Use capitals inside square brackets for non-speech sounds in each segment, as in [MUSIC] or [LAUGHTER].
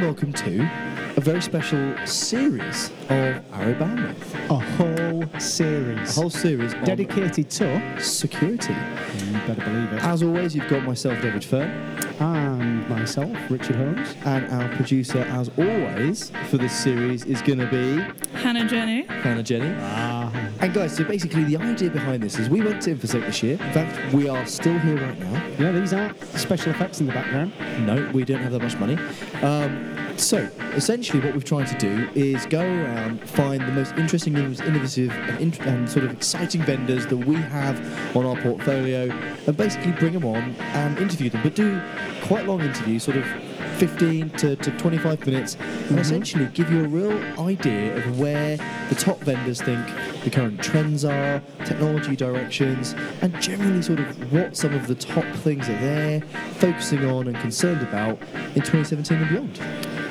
and welcome to a very special series of Arrow Bandwidth. A whole series. A series whole series on dedicated to. security. You better believe it. As always, you've got myself, David Fern, And myself, Richard Holmes. and our producer, as always, for this series is going to be Hannah Jenny. Hannah Jenny. Ah, And guys, so basically the idea behind this is we went to Infosec this year. In fact, we are still here right now. yeah, these aren't special effects in the background. No, we don't have that much money. Um, so, essentially, what we've tried to do is go around, find the most interesting, innov- innovative, and, int- and sort of exciting vendors that we have on our portfolio, and basically bring them on and interview them. But do quite long interviews, sort of 15 to, to 25 minutes, and mm-hmm. essentially give you a real idea of where the top vendors think the current trends are, technology directions, and generally sort of what some of the top things are they're focusing on and concerned about in 2017 and beyond.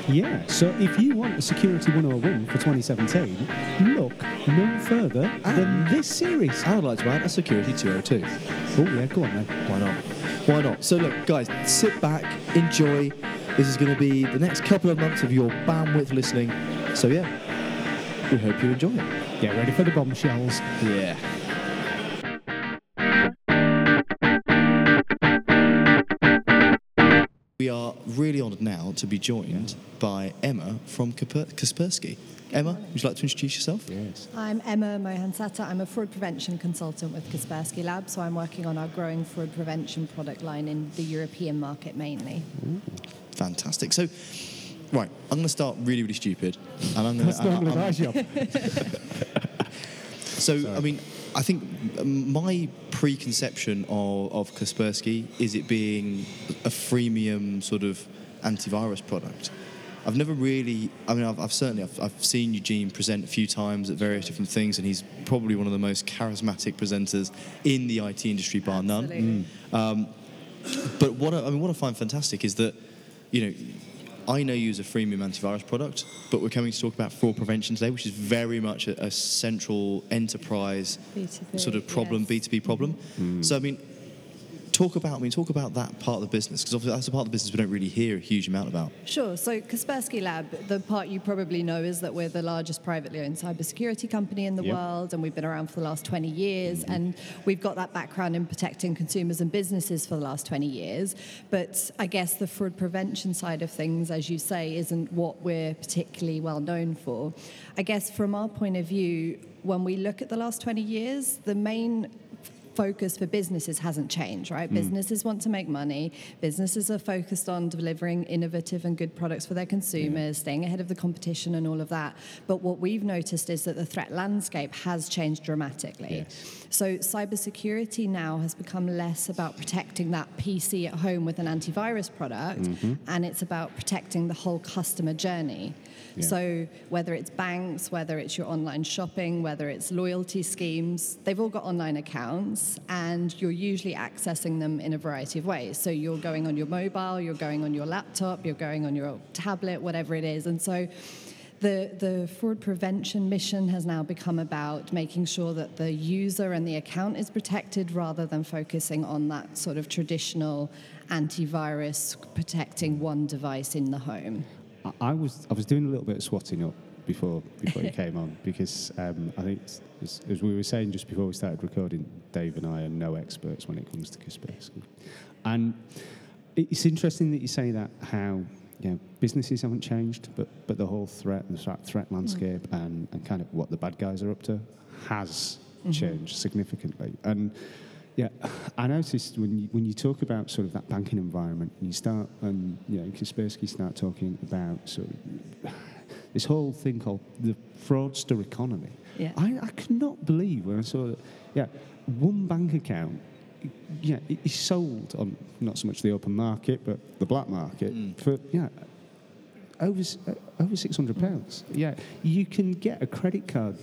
Yeah, so if you want a Security 101 for 2017, look no further ah. than this series. I would like to add a Security 202. Oh, yeah, go on then. Why not? Why not? So look, guys, sit back, enjoy. This is going to be the next couple of months of your bandwidth listening. So yeah, we hope you enjoy it. Get ready for the bombshells. Yeah. We are really honoured now to be joined by Emma from Kasper- Kaspersky. Emma, would you like to introduce yourself? Yes. I'm Emma Mohansata. I'm a fraud prevention consultant with Kaspersky Lab, so I'm working on our growing fraud prevention product line in the European market mainly. Fantastic. So, right, I'm going to start really, really stupid, and I'm going That's normally my job. So, I mean, I think um, my preconception of, of Kaspersky is it being a freemium sort of antivirus product. I've never really, I mean, I've, I've certainly, I've, I've seen Eugene present a few times at various different things, and he's probably one of the most charismatic presenters in the IT industry, bar none. Absolutely. Um, but what I, I mean, what I find fantastic is that, you know, I know you as a freemium antivirus product, but we're coming to talk about fraud prevention today, which is very much a, a central enterprise B2B, sort of problem, yes. B2B problem. Mm. So, I mean, talk about, I mean, talk about that part of the business, because obviously that's a part of the business we don't really hear a huge amount about. Sure. So Kaspersky Lab, the part you probably know is that we're the largest privately owned cybersecurity company in the Yep. world, and we've been around for the last 20 years, mm-hmm. and we've got that background in protecting consumers and businesses for the last 20 years. But I guess the fraud prevention side of things, as you say, isn't what we're particularly well known for. I guess from our point of view, when we look at the last 20 years, the main focus for businesses hasn't changed, right? Hmm. Businesses want to make money. Businesses are focused on delivering innovative and good products for their consumers, staying ahead of the competition and all of that. But what we've noticed is that the threat landscape has changed dramatically. So cybersecurity now has become less about protecting that PC at home with an antivirus product, mm-hmm. and it's about protecting the whole customer journey. Yeah. So whether it's banks, whether it's your online shopping, whether it's loyalty schemes, they've all got online accounts and you're usually accessing them in a variety of ways. So you're going on your mobile, you're going on your laptop, you're going on your tablet, whatever it is. And so the, the fraud prevention mission has now become about making sure that the user and the account is protected rather than focusing on that sort of traditional antivirus protecting one device in the home. I- was I was doing a little bit of swatting up before before you [LAUGHS] came on because um, I think as, as we were saying just before we started recording, Dave and I are no experts when it comes to Kaspersky, and it's interesting that you say that how you know, businesses haven't changed, but but the whole threat and the threat, threat landscape and, and kind of what the bad guys are up to has changed significantly. And. Yeah, I noticed when you, when you talk about sort of that banking environment, and you start and you know Kaspersky start talking about sort of this whole thing called the fraudster economy. Yeah. I, I could not believe when I saw that. Yeah, one bank account. Yeah, it is sold on not so much the open market but the black market for yeah over uh, over six hundred pounds. Yeah, you can get a credit card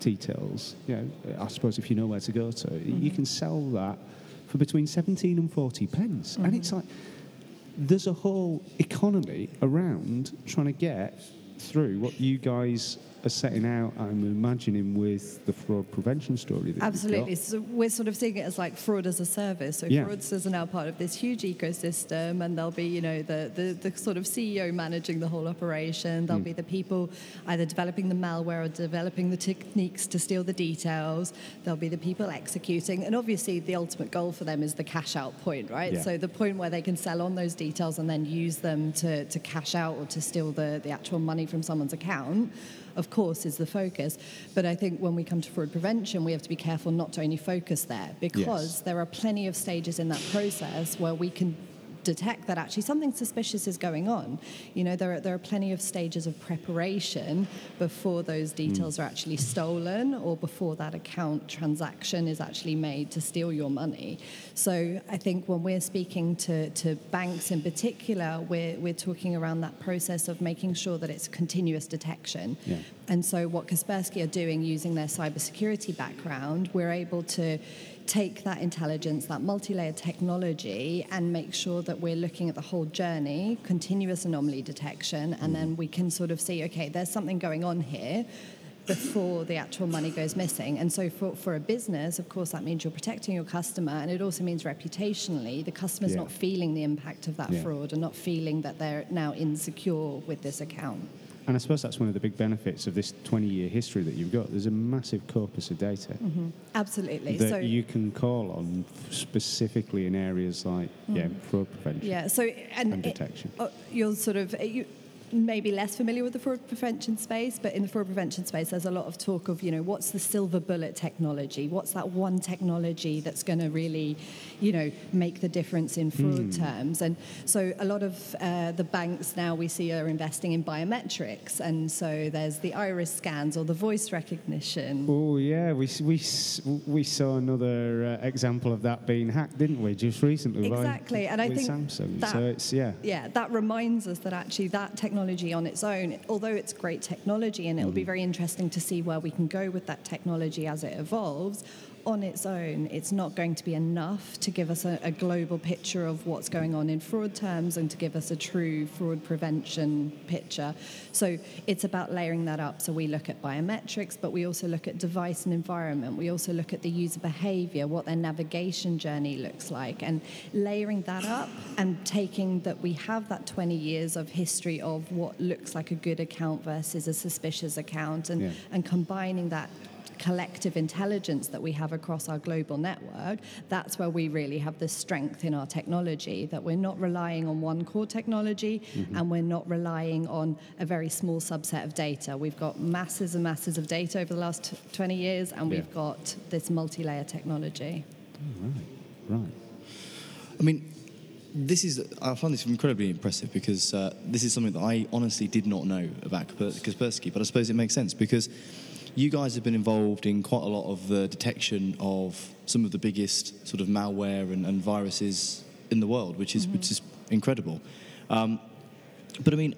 details. You know, I suppose if you know where to go to, you mm-hmm. can sell that for between seventeen and forty pence, and mm-hmm. it's like there's a whole economy around trying to get through what you guys are setting out, I'm imagining, with the fraud prevention story that Absolutely. So we're sort of seeing it as like fraud as a service. So Yeah. fraudsters are now part of this huge ecosystem, and there'll be, you know, the, the, the sort of CEO managing the whole operation. There'll Mm. be the people either developing the malware or developing the techniques to steal the details. There'll be the people executing, and obviously the ultimate goal for them is the cash out point, right? Yeah. So the point where they can sell on those details and then use them to, to cash out or to steal the, the actual money from someone's account, of course, is the focus. But I think when we come to fraud prevention, we have to be careful not to only focus there because Yes. there are plenty of stages in that process where we can detect that actually something suspicious is going on. You know, there are, there are plenty of stages of preparation before those hmm. details are actually stolen or before that account transaction is actually made to steal your money. So I think when we're speaking to, to banks in particular, we're, we're talking around that process of making sure that it's continuous detection. Yeah. And so, what Kaspersky are doing using their cybersecurity background, we're able to take that intelligence, that multi layered technology, and make sure that we're looking at the whole journey, continuous anomaly detection, and then we can sort of see okay, there's something going on here before the actual money goes missing. And so, for, for a business, of course, that means you're protecting your customer, and it also means reputationally, the customer's Yeah. not feeling the impact of that Yeah. fraud and not feeling that they're now insecure with this account. And I suppose that's one of the big benefits of this 20 year history that you've got. There's a massive corpus of data Absolutely. that so, you can call on specifically in areas like yeah, fraud prevention Mm. Yeah. So and, and it- detection. uh, you're sort of you maybe less familiar with the fraud prevention space, but in the fraud prevention space, there's a lot of talk of you know what's the silver bullet technology? What's that one technology that's going to really, you know, make the difference in fraud terms? And so a lot of uh, the banks now we see are investing in biometrics, and so there's the iris scans or the voice recognition. Oh yeah, we we we saw another uh, example of that being hacked, didn't we? Just recently, by- Exactly, and I think Samsung. that- so it's yeah, yeah, that reminds us that actually that technology on its own, although it's great technology, and it'll Mm. be very interesting to see where we can go with that technology as it evolves. On its own, it's not going to be enough to give us a, a global picture of what's going on in fraud terms and to give us a true fraud prevention picture. So it's about layering that up. So we look at biometrics, but we also look at device and environment. We also look at the user behavior, what their navigation journey looks like, and layering that up and taking that we have that 20 years of history of what looks like a good account versus a suspicious account, and, Yeah. and combining that collective intelligence that we have across our global network, that's where we really have the strength in our technology, that we're not relying on one core technology and we're not relying on a very small subset of data. We've got masses and masses of data over the last t- 20 years and Yeah. we've got this multi-layer technology. right. right. I mean, this is I find this incredibly impressive because uh, this is something that I honestly did not know about Kaspersky, but I suppose it makes sense because you guys have been involved in quite a lot of the detection of some of the biggest sort of malware and, and viruses in the world, which is which is incredible. Um, but I mean,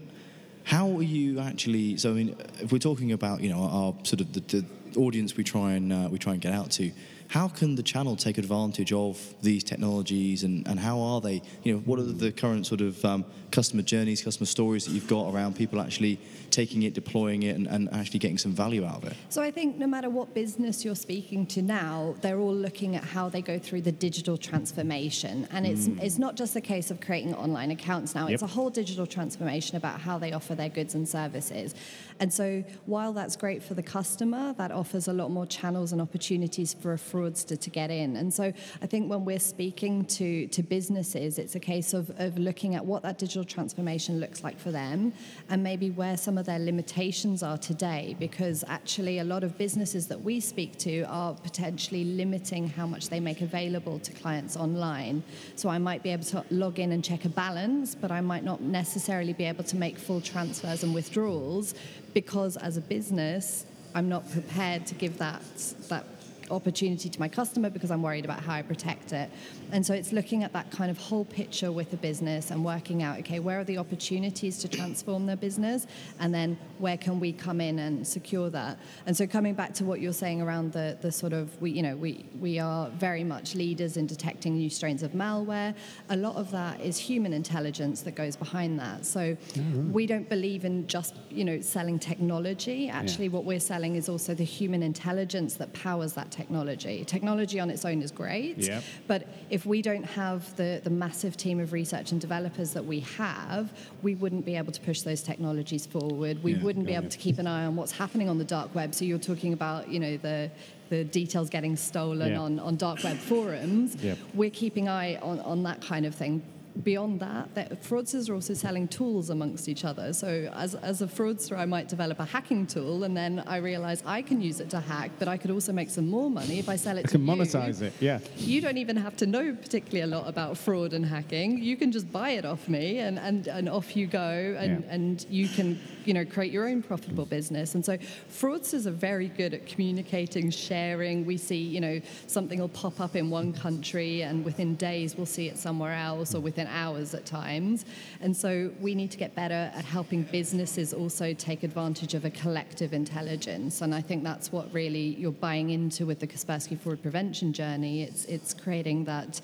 how are you actually? So I mean, if we're talking about you know our sort of the, the audience we try and uh, we try and get out to, how can the channel take advantage of these technologies and, and how are they? You know, what are the current sort of um, customer journeys, customer stories that you've got around people actually taking it, deploying it, and, and actually getting some value out of it? So I think no matter what business you're speaking to now, they're all looking at how they go through the digital transformation. And it's it's not just a case of creating online accounts now. It's a whole digital transformation about how they offer their goods and services. And so while that's great for the customer, that offers a lot more channels and opportunities for a fraudster to get in. And so I think when we're speaking to, to businesses, it's a case of, of looking at what that digital transformation looks like for them and maybe where some of their limitations are today. Because actually, a lot of businesses that we speak to are potentially limiting how much they make available to clients online. So I might be able to log in and check a balance, but I might not necessarily be able to make full transfers and withdrawals because as a business, I'm not prepared to give that that opportunity to my customer because I'm worried about how I protect it. And so it's looking at that kind of whole picture with the business and working out, okay, where are the opportunities to transform their business? And then where can we come in and secure that? And so coming back to what you're saying around the, the sort of, we, you know, we, we are very much leaders in detecting new strains of malware. A lot of that is human intelligence that goes behind that. So mm-hmm. we don't believe in just, you know, selling technology. Actually, what we're selling is also the human intelligence that powers that technology. Technology on its own is great, but if we don't have the, the massive team of research and developers that we have, we wouldn't be able to push those technologies forward. We Yeah. wouldn't be able to keep an eye on what's happening on the dark web. So you're talking about, you know, the the details getting stolen Yeah. on, on dark web forums. Yep. We're keeping eye on, on that kind of thing. Beyond that, that, fraudsters are also selling tools amongst each other. So, as, as a fraudster, I might develop a hacking tool, and then I realize I can use it to hack, but I could also make some more money if I sell it I to can you. monetize it. Yeah. You don't even have to know particularly a lot about fraud and hacking. You can just buy it off me, and, and, and off you go, and, Yeah. and you can you know create your own profitable business. And so fraudsters are very good at communicating, sharing. We see you know something will pop up in one country, and within days we'll see it somewhere else, or within hours at times. And so we need to get better at helping businesses also take advantage of a collective intelligence. And I think that's what really you're buying into with the Kaspersky fraud prevention journey. It's it's creating that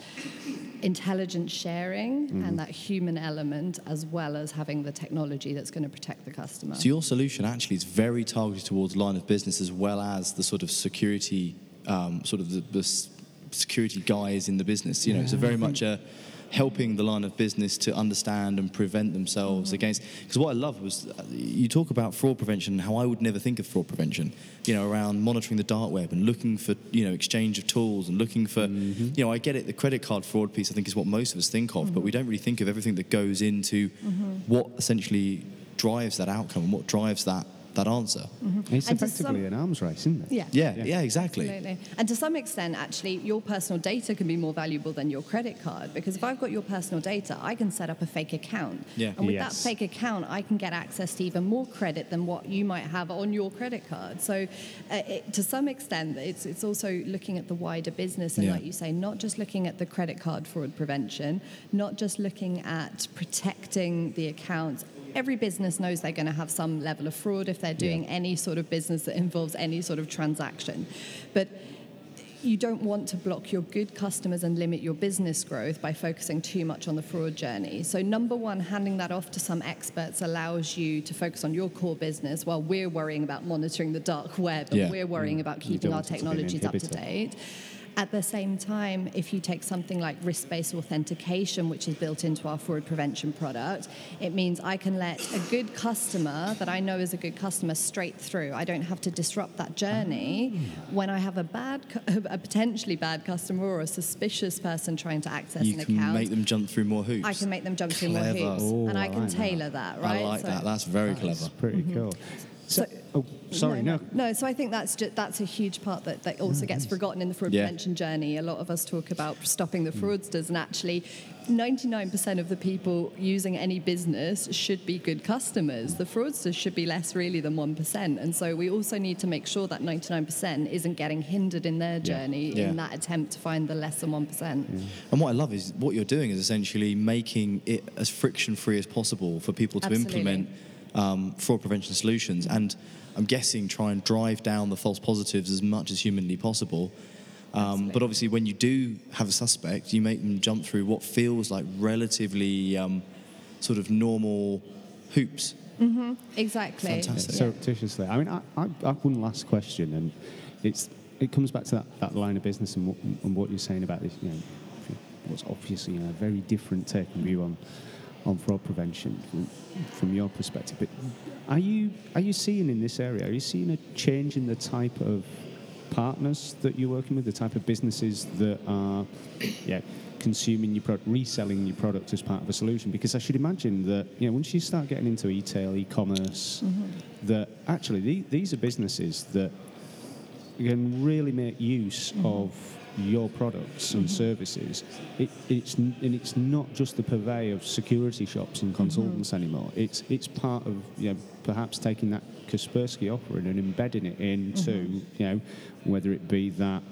intelligence sharing and that human element as well as having the technology that's going to protect the customer. So your solution actually is very targeted towards line of business as well as the sort of security, um, sort of the, the security guys in the business. You know, it's a very much a helping the line of business to understand and prevent themselves mm-hmm. against. Because what I love was uh, you talk about fraud prevention, how I would never think of fraud prevention. You know, around monitoring the dark web and looking for you know exchange of tools and looking for mm-hmm. you know I get it. The credit card fraud piece I think is what most of us think of, but we mm-hmm. don't really think of everything that goes into what essentially drives that outcome and what drives that that answer. It's And effectively some- an arms race, isn't it? Yeah. Yeah, Yeah. yeah, exactly. Absolutely. And to some extent, actually, your personal data can be more valuable than your credit card because if I've got your personal data, I can set up a fake account. Yeah. And with Yes. that fake account, I can get access to even more credit than what you might have on your credit card. So, uh, it, to some extent, it's, it's also looking at the wider business and, Yeah. like you say, not just looking at the credit card fraud prevention, not just looking at protecting the accounts. Every business knows they're going to have some level of fraud if they're doing any sort of business that involves any sort of transaction. But you don't want to block your good customers and limit your business growth by focusing too much on the fraud journey. So, number one, handing that off to some experts allows you to focus on your core business while we're worrying about monitoring the dark web and Yeah. we're worrying about Mm. You keeping our want it to be an technologies up to date. At the same time, if you take something like risk based authentication, which is built into our fraud prevention product, it means I can let a good customer that I know is a good customer straight through. I don't have to disrupt that journey. Ah. When I have a bad, [LAUGHS] a potentially bad customer or a suspicious person trying to access You an can account, make them jump through more hoops. I can make them jump through more hoops, Oh, and I oh, I can like that. tailor that. Right? I like So- that. That's very That's clever. pretty mm-hmm. cool. So, So- oh, sorry, no. no. so I think that's just, that's a huge part that, that also gets mm-hmm. forgotten in the fraud Yeah. prevention journey. A lot of us talk about stopping the mm. fraudsters, and actually, 99% of the people using any business should be good customers. The fraudsters should be less really than 1%. And so we also need to make sure that 99% isn't getting hindered in their journey Yeah. in that attempt to find the less than 1%. Mm. And what I love is what you're doing is essentially making it as friction free as possible for people to Absolutely. implement um, fraud prevention solutions. And I'm guessing try and drive down the false positives as much as humanly possible. Um, but obviously, when you do have a suspect, you make them jump through what feels like relatively um, sort of normal hoops. Exactly. Fantastic. Surreptitiously. I mean, I, I, I have one last question, and it's it comes back to that, that line of business and what, and what you're saying about this. You know, what's obviously you know, a very different take and view on on fraud prevention from, from your perspective. But are you are you seeing in this area? Are you seeing a change in the type of partners that you're working with, the type of businesses that are, yeah, consuming your product, reselling your product as part of a solution? Because I should imagine that you know once you start getting into e-tail, e-commerce, mm-hmm. that actually the, these are businesses that can really make use mm-hmm. of your products and services. It, it's and it's not just the purvey of security shops and mm-hmm. consultants anymore. It's it's part of you know perhaps taking that Kaspersky offering and embedding it into mm-hmm. you know whether it be that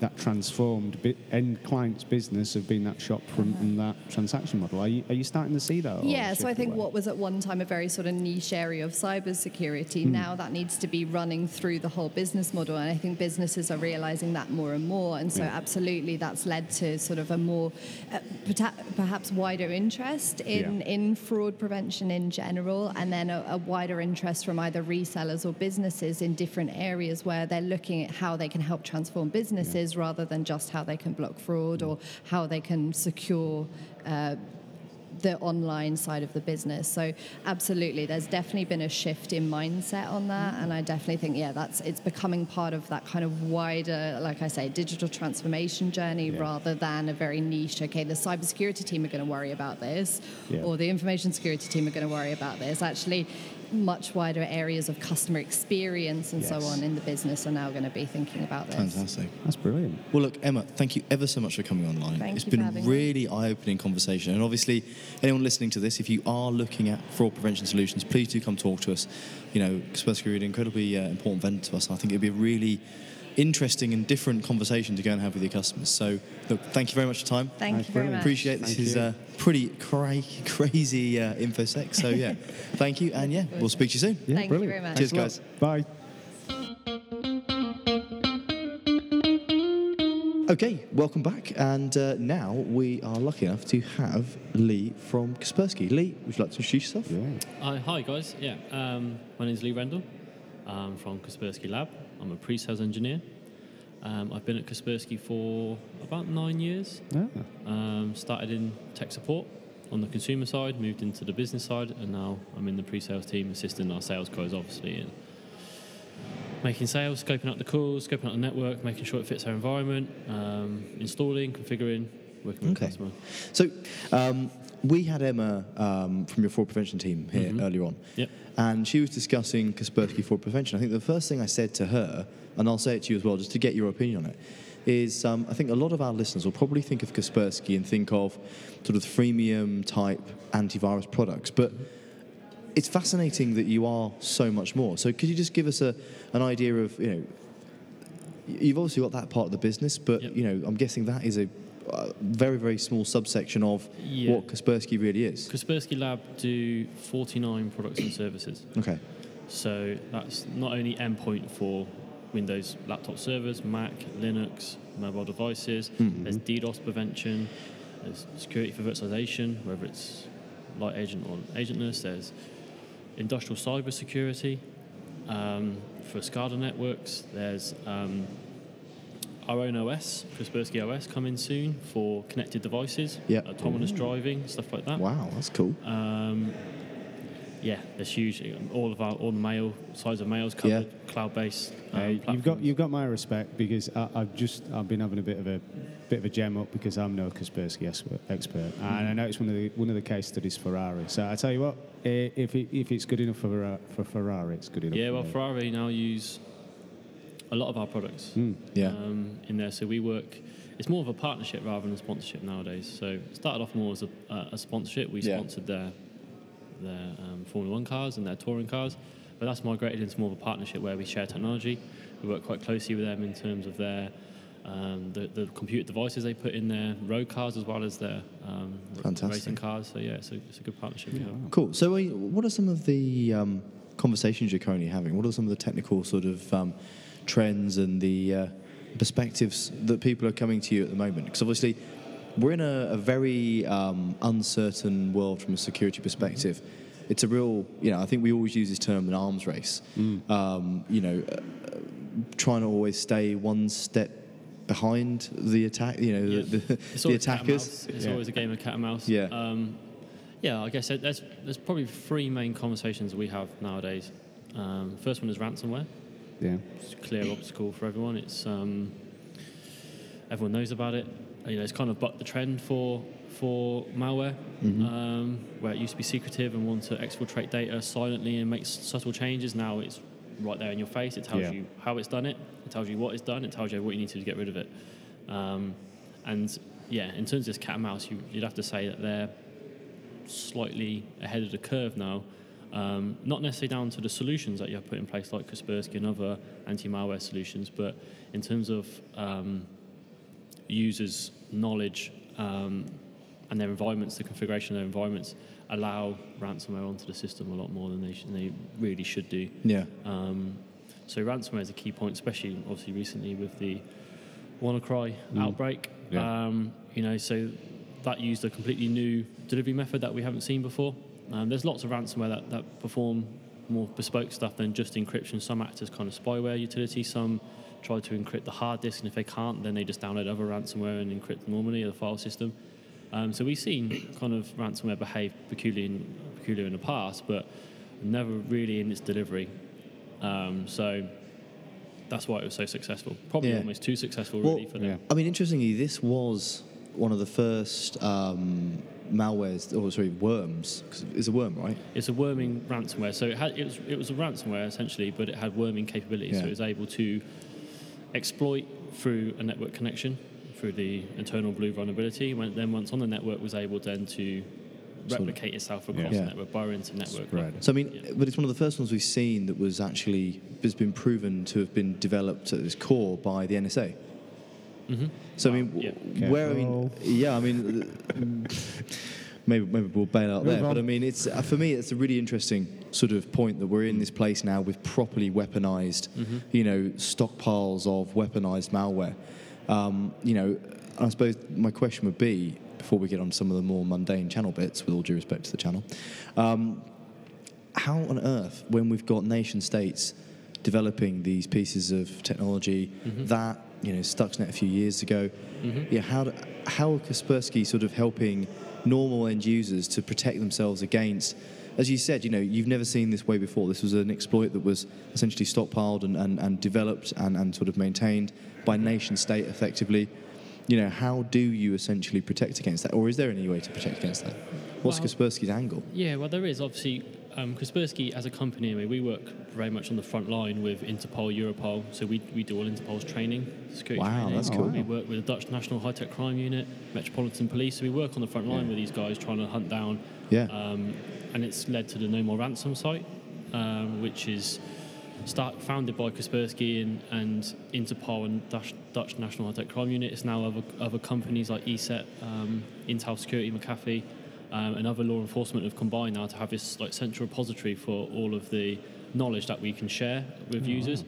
that transformed end client's business of being that shop and that transaction model. Are you, are you starting to see that? Yeah, so I think away? what was at one time a very sort of niche area of cybersecurity, Hmm. now that needs to be running through the whole business model. And I think businesses are realizing that more and more. And so, Yeah. absolutely, that's led to sort of a more, uh, perhaps wider interest in, Yeah. in fraud prevention in general, and then a, a wider interest from either resellers or businesses in different areas where they're looking at how they can help transform businesses rather than just how they can block fraud or how they can secure. Uh, the online side of the business. So absolutely, there's definitely been a shift in mindset on that, and I definitely think yeah, that's it's becoming part of that kind of wider, like I say, digital transformation journey Yeah. rather than a very niche. Okay, the cybersecurity team are going to worry about this, Yeah. or the information security team are going to worry about this. Actually. Much wider areas of customer experience and so on in the business are now going to be thinking about this. Fantastic. That's brilliant. Well, look, Emma, thank you ever so much for coming online. Thank it's you for been having me. really eye-opening conversation, and obviously, anyone listening to this, if you are looking at fraud prevention solutions, please do come talk to us. You know, Kaspersky are an incredibly uh, important vendor to us. I think it'd be a really interesting and different conversation to go and have with your customers. So, look, thank you very much for your time. Thank That's you very brilliant. much. Appreciate this Thank is you. uh, pretty cra- crazy uh, infosec. So yeah, [LAUGHS] thank you, and yeah, we'll speak to you soon. Yeah, Thank you brilliant. very much. Cheers, guys. Bye. Okay, welcome back, and uh, now we are lucky enough to have Lee from Kaspersky. Lee, would you like to introduce yourself? Yeah. Uh, hi guys, yeah, um, my name is Lee Rendell. I'm from Kaspersky Lab. I'm a pre-sales engineer. Um, I've been at Kaspersky for about nine years. Um, started in tech support on the consumer side, moved into the business side, and now I'm in the pre-sales team, assisting our sales guys obviously in making sales, scoping out the calls, scoping out the network, making sure it fits our environment, um, installing, configuring, working with Okay. the customer. So, um, we had Emma um, from your fraud prevention team here earlier on, Yep. and she was discussing Kaspersky fraud prevention. I think the first thing I said to her, and I'll say it to you as well, just to get your opinion on it, is um, I think a lot of our listeners will probably think of Kaspersky and think of sort of freemium type antivirus products, but it's fascinating that you are so much more. So could you just give us a, an idea of, you know, you've obviously got that part of the business, but, Yep. you know, I'm guessing that is a uh, very, very small subsection of Yeah. what Kaspersky really is. Kaspersky Lab do 49 products and services. Okay. So that's not only endpoint for Windows laptop servers, Mac, Linux, mobile devices. There's DDoS prevention. There's security for virtualization, whether it's light agent or agentless. There's industrial cyber security um, for SCADA networks. There's um, our own OS, Kaspersky OS, coming soon for connected devices, Yeah. autonomous driving, stuff like that. Wow, that's cool. Um, yeah, there's huge. All of our all the mail size of mails covered, Yeah. cloud-based. Um, Hey, you've got you've got my respect because I, I've just I've been having a bit of a bit of a gem up because I'm no Kaspersky expert, expert and I know it's one of the one of the case studies Ferrari. So I tell you what, if it, if it's good enough for for Ferrari, it's good enough. Yeah, for well, me. Ferrari now use a lot of our products Mm. Yeah. um, in there. So we work. It's more of a partnership rather than a sponsorship nowadays. So it started off more as a, uh, a sponsorship. We Yeah. sponsored their their um, Formula One cars and their touring cars, but that's migrated into more of a partnership where we share technology. We work quite closely with them in terms of their um, the, the computer devices they put in their road cars as well as their um, racing cars. So yeah, it's a, it's a good partnership. we have. Cool. So, what are some of the um, conversations you're currently having? What are some of the technical sort of um, trends and the uh, perspectives that people are coming to you at the moment? Because obviously, we're in a, a very um, uncertain world from a security perspective. It's a real, you know, I think we always use this term an arms race. Um, you know, uh, trying to always stay one step behind the attack. You know, Yeah. the, the, the always cat and attackers. It's Yeah. always a game of cat and mouse. Yeah. Um, yeah, I guess there's there's probably three main conversations we have nowadays. Um, first one is ransomware. Yeah. It's a clear obstacle for everyone. It's um, everyone knows about it. You know, it's kind of bucked the trend for for malware, um, where it used to be secretive and want to exfiltrate data silently and make subtle changes. Now it's right there in your face. It tells Yeah. you how it's done it. It tells you what it's done. It tells you what you need to do to get rid of it. Um, and yeah, in terms of this cat and mouse, you, you'd have to say that they're slightly ahead of the curve now. Um, not necessarily down to the solutions that you have put in place, like Kaspersky and other anti-malware solutions, but in terms of um, users' knowledge um, and their environments, the configuration of their environments, allow ransomware onto the system a lot more than they, sh- they really should do. Yeah. Um, so ransomware is a key point, especially obviously recently with the WannaCry outbreak. Yeah. Um, you know, so that used a completely new delivery method that we haven't seen before. Um, there's lots of ransomware that, that perform more bespoke stuff than just encryption. Some act as kind of spyware utility. Some try to encrypt the hard disk, and if they can't, then they just download other ransomware and encrypt normally the file system. Um, so we've seen [COUGHS] kind of ransomware behave peculiar in, peculiar in the past, but never really in its delivery. Um, so that's why it was so successful. Probably Yeah. almost too successful, Well, really, for them. yeah. I mean, interestingly, this was one of the first um, malwares, or oh, sorry, worms it's a worm, right? It's a worming ransomware. So it, had, it, was, it was a ransomware essentially, but it had worming capabilities. So it was able to exploit through a network connection, through the EternalBlue vulnerability. When, then once on the network, was able then to replicate itself across Yeah. the network, burrow into network. Spread. So I mean, Yeah. but it's one of the first ones we've seen that was actually has been proven to have been developed at its core by the NSA. Hmm So I mean, Yeah. w- where I mean, yeah, I mean, maybe maybe we'll bail out Move there. But. I mean, it's uh, for me, it's a really interesting sort of point that we're in this place now with properly weaponized, you know, stockpiles of weaponized malware. Um, you know, I suppose my question would be before we get on some of the more mundane channel bits, with all due respect to the channel. Um, how on earth, when we've got nation states developing these pieces of technology that you know Stuxnet a few years ago, mm-hmm. yeah, how do, how are Kaspersky sort of helping normal end users to protect themselves against? As you said, you know, you've never seen this way before. This was an exploit that was essentially stockpiled and, and, and developed and, and sort of maintained by nation state effectively. You know, how do you essentially protect against that? Or is there any way to protect against that? What's Well- Kaspersky's angle? Yeah, well, there is obviously. Um, Kaspersky, as a company, I mean, we work very much on the front line with Interpol, Europol. So we, we do all Interpol's training, security Wow, training. that's cool. We work with the Dutch National High Tech Crime Unit, Metropolitan Police. So we work on the front line Yeah. with these guys, trying to hunt down. Yeah. Um, and it's led to the No More Ransom site, um, which is start, founded by Kaspersky and, and Interpol and Dutch, Dutch National High Tech Crime Unit. It's now other, other companies like ESET, um, Intel Security, McAfee, um, and other law enforcement have combined now to have this like central repository for all of the knowledge that we can share with users.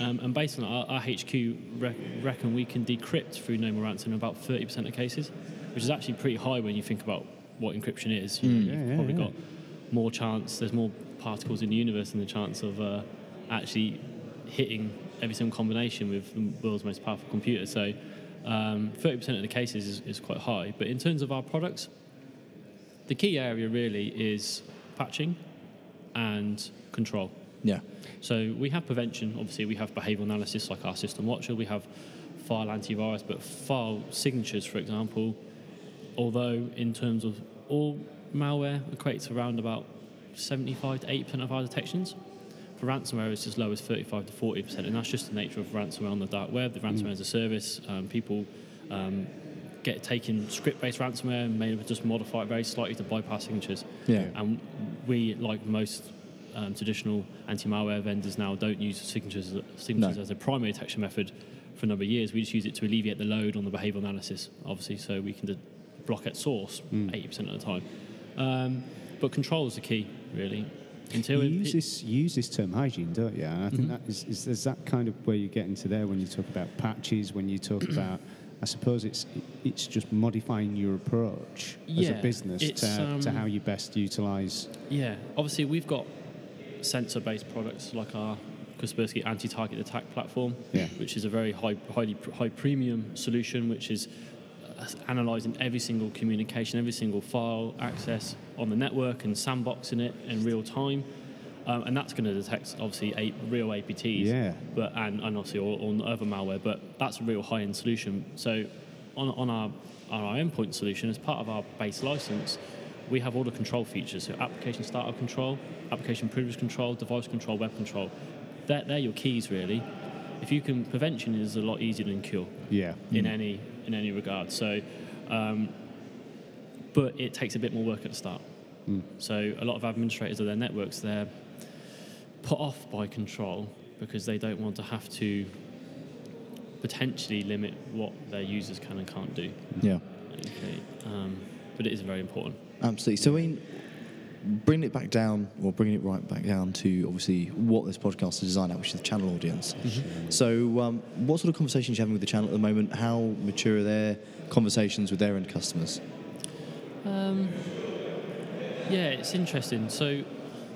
Um, and based on our, our HQ re- reckon we can decrypt through No More Ransom in about 30% of cases, which is actually pretty high when you think about what encryption is. You know, Mm. you've Yeah, yeah, probably yeah. got more chance, there's more particles in the universe than the chance of uh, actually hitting every single combination with the world's most powerful computer. So um, 30% of the cases is, is quite high. But in terms of our products, the key area really is patching and control. Yeah. So we have prevention. Obviously, we have behavioural analysis like our System Watcher. We have file antivirus, but file signatures, for example, although in terms of all malware equates around about 75 to 80% of our detections. For ransomware, it's as low as 35 to 40%, and that's just the nature of ransomware on the dark web. The ransomware as a service, um, people um, get taken script-based ransomware and may just modify it very slightly to bypass signatures. Yeah. And we, like most um, traditional anti-malware vendors now, don't use signatures, signatures No. as a primary detection method for a number of years. We just use it to alleviate the load on the behavioural analysis, obviously, so we can de- block at source 80% of the time. Um, but control is the key, really. Until You it- use it- this you use this term hygiene, don't you? And I think that is, is is that kind of where you get into there when you talk about patches, when you talk about. I suppose it's it's just modifying your approach as a business to, to um, how you best utilise. Yeah, obviously we've got sensor-based products like our Kaspersky anti-target attack platform, Yeah. which is a very high, highly high premium solution, which is analyzing every single communication, every single file access on the network and sandboxing it in real time. Um, and that's going to detect obviously a, real APTs, Yeah. but and, and obviously all, all other malware. But that's a real high-end solution. So on, on our on our endpoint solution, as part of our base license, we have all the control features. So application startup control, application privilege control, device control, web control. They're, they're your keys really. If you can, prevention is a lot easier than cure Yeah. in any in any regard. So, um, but it takes a bit more work at the start. So a lot of administrators of their networks they're put off by control because they don't want to have to potentially limit what their users can and can't do. Yeah. Okay. Um, but it is very important. Absolutely. So, I mean, bringing it back down, or bringing it right back down to obviously what this podcast is designed at, which is the channel audience. So, um, what sort of conversations are you having with the channel at the moment? How mature are their conversations with their end customers? Um, yeah, it's interesting. So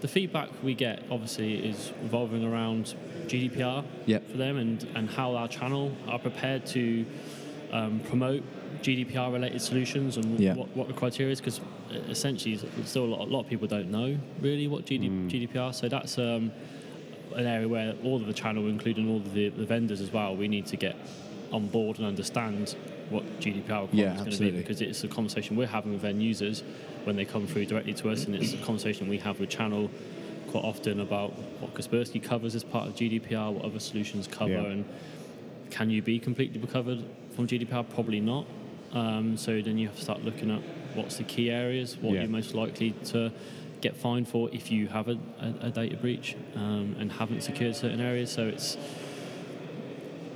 the feedback we get obviously is revolving around GDPR Yep. for them and, and how our channel are prepared to um, promote GDPR related solutions and Yeah. what, what the criteria is because essentially still a lot, a lot of people don't know really what GD, GDPR so that's um, an area where all of the channel including all of the, the vendors as well we need to get on board and understand what GDPR Yeah, are going to be because it's a conversation we're having with end users when they come through directly to us, and it's a conversation we have with channel quite often about what Kaspersky covers as part of GDPR, what other solutions cover, Yeah. and can you be completely covered from GDPR? Probably not. Um, so then you have to start looking at what's the key areas, what Yeah. you're most likely to get fined for if you have a, a, a data breach um, and haven't secured certain areas. So it's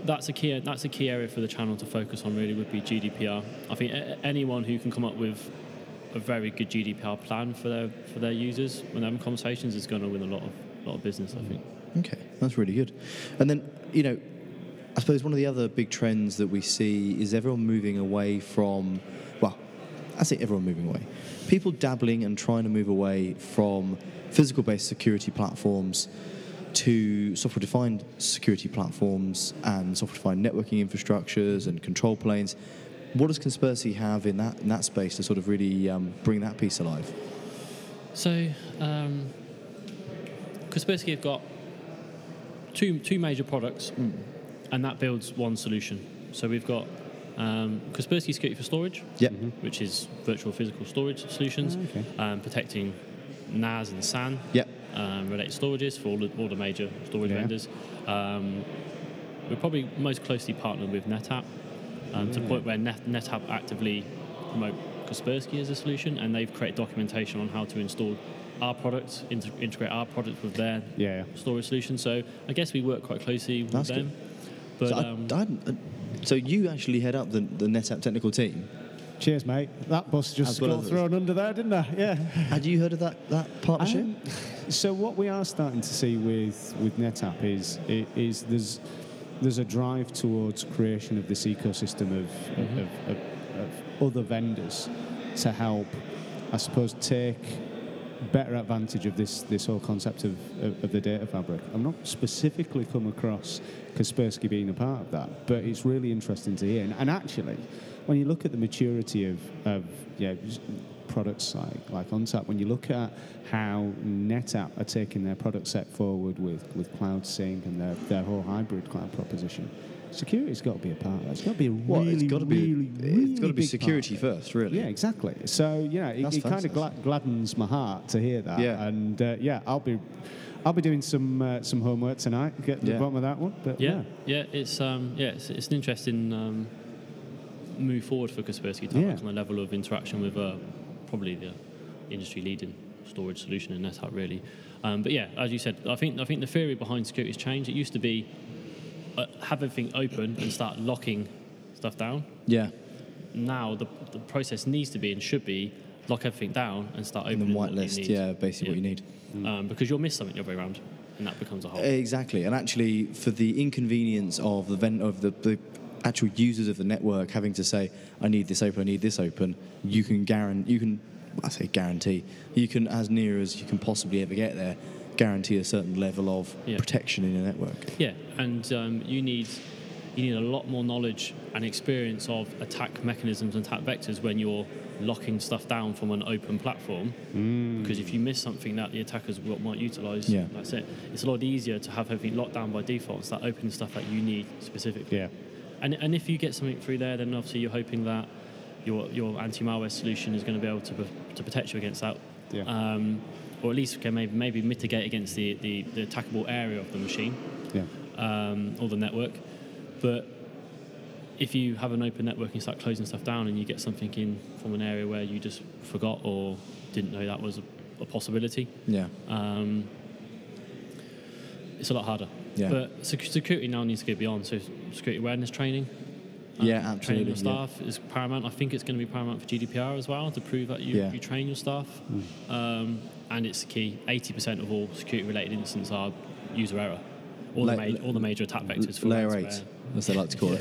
that's a key that's a key area for the channel to focus on really would be GDPR. I think a- anyone who can come up with a very good GDPR plan for their for their users when they're having conversations is going to win a lot of lot of business. I think. Okay, that's really good. And then, you know, I suppose one of the other big trends that we see is everyone moving away from, well, I say everyone moving away. People dabbling and trying to move away from physical based security platforms to software defined security platforms and software defined networking infrastructures and control planes. What does Kaspersky have in that, in that space to sort of really um, bring that piece alive? So, um, Kaspersky have got two two major products, and that builds one solution. So we've got um, Kaspersky Security for Storage, Yep. which is virtual physical storage solutions, Oh, okay. um, protecting NAS and SAN Yep. um, related storages for all the, all the major storage Yeah. vendors. Um, we're probably most closely partnered with NetApp um, to the point where Net, NetApp actively promote Kaspersky as a solution, and they've created documentation on how to install our products, inter- integrate our products with their Yeah. storage solution. So I guess we work quite closely with That's them. But so, I- um, I hadn't- uh, so you actually head up the, the NetApp technical team. Cheers, mate. That bus just As well got thrown under there, didn't I? Yeah. Had you heard of that, that partnership? Um, so what we are starting to see with with NetApp is i- is there's there's a drive towards creation of this ecosystem of, of, of, of, of other vendors to help, I suppose, take better advantage of this this whole concept of, of, of the data fabric. I'm not specifically come across Kaspersky being a part of that, but it's really interesting to hear. And, and actually, when you look at the maturity of, of yeah, products like, like ONTAP, when you look at how NetApp are taking their product set forward with, with Cloud Sync and their, their whole hybrid cloud proposition, security's got to be a part of that. It's got to be a Well, really, it's got to be really, it's really got to be security first, really. Yeah, exactly. So you know, it, That's it kind of fantastic. gla- gladdens my heart to hear that. Yeah. And uh, yeah, I'll be, I'll be doing some uh, some homework tonight. Get to Yeah. the bottom of that one. But yeah, yeah, it's um, yeah, it's, it's an interesting um, move forward for Kaspersky to Yeah. on the level of interaction with uh, probably the industry leading storage solution in NetApp really. Um, but yeah, as you said, I think I think the theory behind security has changed. It used to be have everything open and start locking stuff down. Yeah. Now the, the process needs to be and should be lock everything down and start And opening then what you whitelist, yeah, basically what you need. Um, because you'll miss something other way around, and that becomes a whole. Exactly. And actually, for the inconvenience of the vent of the, the actual users of the network having to say, "I need this open, I need this open," you can guarantee. You can, I say guarantee. You can, as near as you can possibly ever get there, guarantee a certain level of Yeah. protection in your network. Yeah, and um, you need you need a lot more knowledge and experience of attack mechanisms and attack vectors when you're locking stuff down from an open platform. Because if you miss something that the attackers will, might utilize, Yeah. that's it. It's a lot easier to have everything locked down by default and start opening stuff that you need specifically. yeah, And, and if you get something through there, then obviously you're hoping that your, your anti-malware solution is going to be able to, to protect you against that. Yeah. Um, or at least can maybe, maybe mitigate against the, the, the attackable area of the machine yeah, um, or the network. But if you have an open network and you start closing stuff down and you get something in from an area where you just forgot or didn't know that was a, a possibility, Yeah. um, it's a lot harder. Yeah. But security now needs to go beyond. So security awareness training. Yeah, Training absolutely, your yeah. staff is paramount. I think it's going to be paramount for GDPR as well to prove that you, Yeah. you train your staff. Um, and it's the key. 80% of all security-related incidents are user error. All, La- the, ma- all the major attack vectors for Layer ransomware. 8, as they like to call it.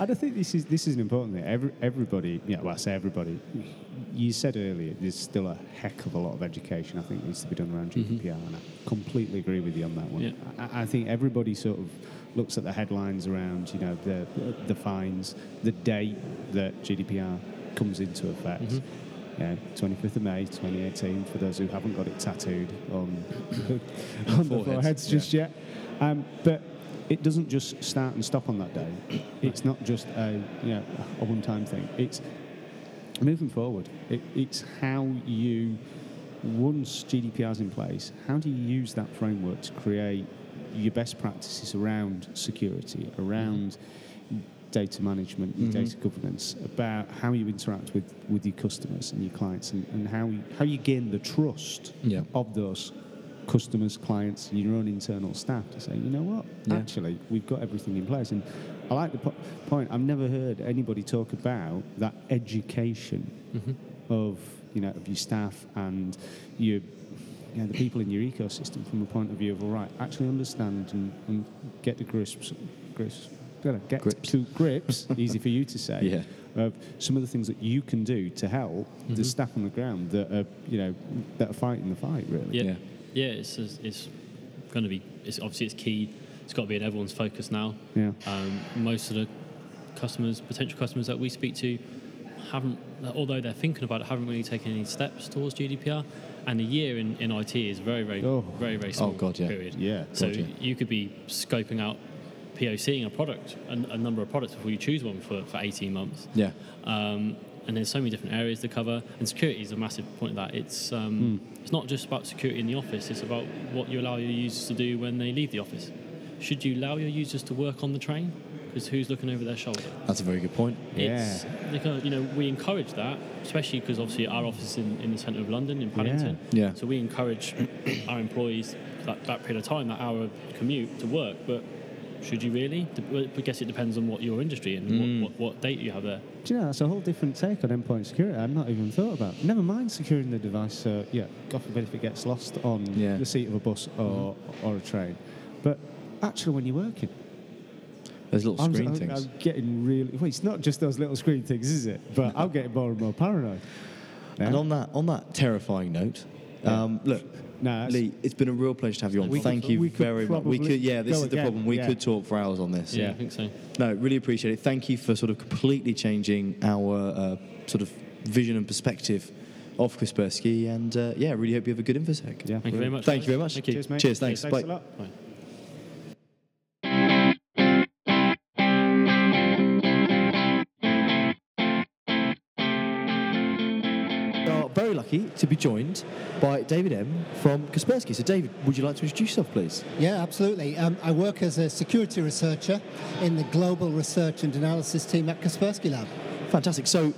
And [LAUGHS] I think this is this is an important thing. Every, everybody, yeah, well, I say everybody. You said earlier, there's still a heck of a lot of education I think needs to be done around mm-hmm. GDPR, and I completely agree with you on that one. Yeah. I, I think everybody sort of looks at the headlines around, you know, the the fines, the date that GDPR comes into effect. Mm-hmm. Yeah, 25th of May 2018, for those who haven't got it tattooed on, [LAUGHS] on the Foreheads, just yet. Um, but it doesn't just start and stop on that day. It's not just a, you know, a one-time thing. It's moving forward. It, it's how you, once GDPR's in place, how do you use that framework to create your best practices around security, around data management, your mm-hmm. data governance, about how you interact with, with your customers and your clients, and, and how, you, how you gain the trust Yeah. of those customers, clients, and your own internal staff to say, you know what, Yeah. actually, we've got everything in place. And I like the po- point. I've never heard anybody talk about that education mm-hmm. of you know of your staff and your you know, the people in your ecosystem from a point of view of all right, actually understand and, and get the grips, grips, gotta get Grips. to grips. [LAUGHS] easy for you to say. Yeah. Of some of the things that you can do to help the staff on the ground that are you know that are fighting the fight really. Yeah, Yeah. yeah. it's it's going to be. It's obviously it's key. It's got to be in everyone's focus now. Yeah. Um, most of the customers, potential customers that we speak to, haven't, although they're thinking about it, haven't really taken any steps towards GDPR. And a year in, in IT is very, very, Oh. very, very small God, yeah. period. Yeah, So God, yeah. you could be scoping out, POCing a product, a, a number of products before you choose one for, for 18 months. Yeah. Um, and there's so many different areas to cover, and security is a massive point of that. It's um, it's not just about security in the office; it's about what you allow your users to do when they leave the office. Should you allow your users to work on the train? Because who's looking over their shoulder? That's a very good point. It's, kind of- you know, we encourage that, especially because obviously our office is in, in the centre of London, in Paddington. Yeah. So we encourage our employees that, that period of time, that hour commute to work. But should you really? I guess it depends on what your industry and Mm. what, what, what data you have there. Do you know, that's a whole different take on endpoint security. I've not even thought about. Never mind securing the device. So, yeah, God forbid if it gets lost on Yeah. the seat of a bus or, or a train. But actually, when you're working, There's little I'm, screen I'm- things. I'm getting really. Well, it's not just those little screen things, is it? But I'm getting more and more paranoid. And now. on that on that terrifying note, Yeah. um, look, No, Lee, it's been a real pleasure to have you on. We Thank could- you very much. We could, yeah, this go is the again, problem. We yeah. could talk for hours on this. Yeah, I think so. No, really appreciate it. Thank you for sort of completely changing our uh, sort of vision and perspective of Kaspersky. And uh, yeah, really hope you have a good InfoSec. Yeah, Thank you very much. Thank guys. you very much. Thank you. Cheers, mate. Cheers, thanks. Thanks Bye. Lucky to be joined by David Emm from Kaspersky. So, David, would you like to introduce yourself, please? Yeah, absolutely. Um, I work as a security researcher in the global research and analysis team at Kaspersky Lab. Fantastic. So,